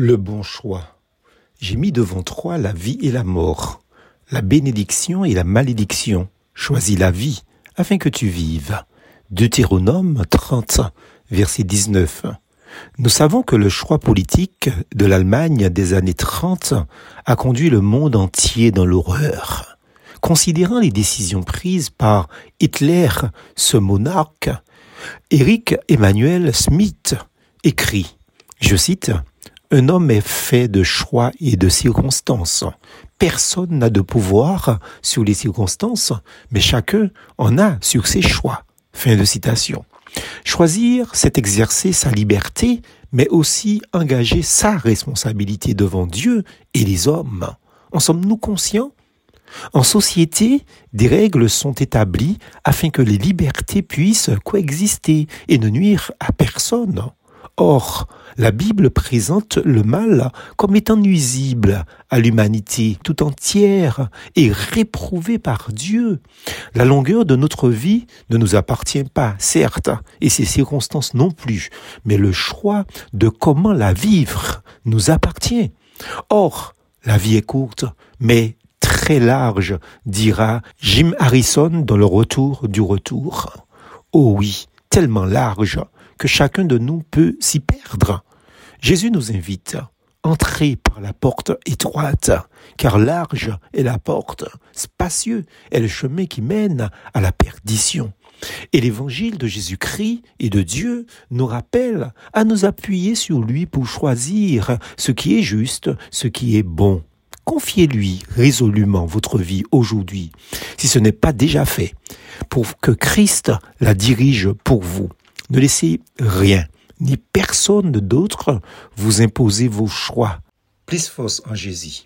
Le bon choix. J'ai mis devant toi la vie et la mort, la bénédiction et la malédiction. Choisis la vie afin que tu vives. Deutéronome 30, verset 19. Nous savons que le choix politique de l'Allemagne des années 30 a conduit le monde entier dans l'horreur. Considérant les décisions prises par Hitler, ce monarque, Eric Emmanuel Smith écrit, je cite, un homme est fait de choix et de circonstances. Personne n'a de pouvoir sur les circonstances, mais chacun en a sur ses choix. Fin de citation. Choisir, c'est exercer sa liberté, mais aussi engager sa responsabilité devant Dieu et les hommes. En sommes-nous conscients? En société, des règles sont établies afin que les libertés puissent coexister et ne nuire à personne. Or, la Bible présente le mal comme étant nuisible à l'humanité tout entière et réprouvé par Dieu. La longueur de notre vie ne nous appartient pas, certes, et ces circonstances non plus, mais le choix de comment la vivre nous appartient. Or, la vie est courte, mais très large, dira Jim Harrison dans le retour du retour. Oh oui, tellement large que chacun de nous peut s'y perdre. Jésus nous invite, entrez par la porte étroite, car large est la porte, spacieux est le chemin qui mène à la perdition. Et l'évangile de Jésus-Christ et de Dieu nous rappelle à nous appuyer sur lui pour choisir ce qui est juste, ce qui est bon. Confiez-lui résolument votre vie aujourd'hui, si ce n'est pas déjà fait, pour que Christ la dirige pour vous. Ne laissez rien, ni personne d'autre vous imposer vos choix. Plus force en Jésus.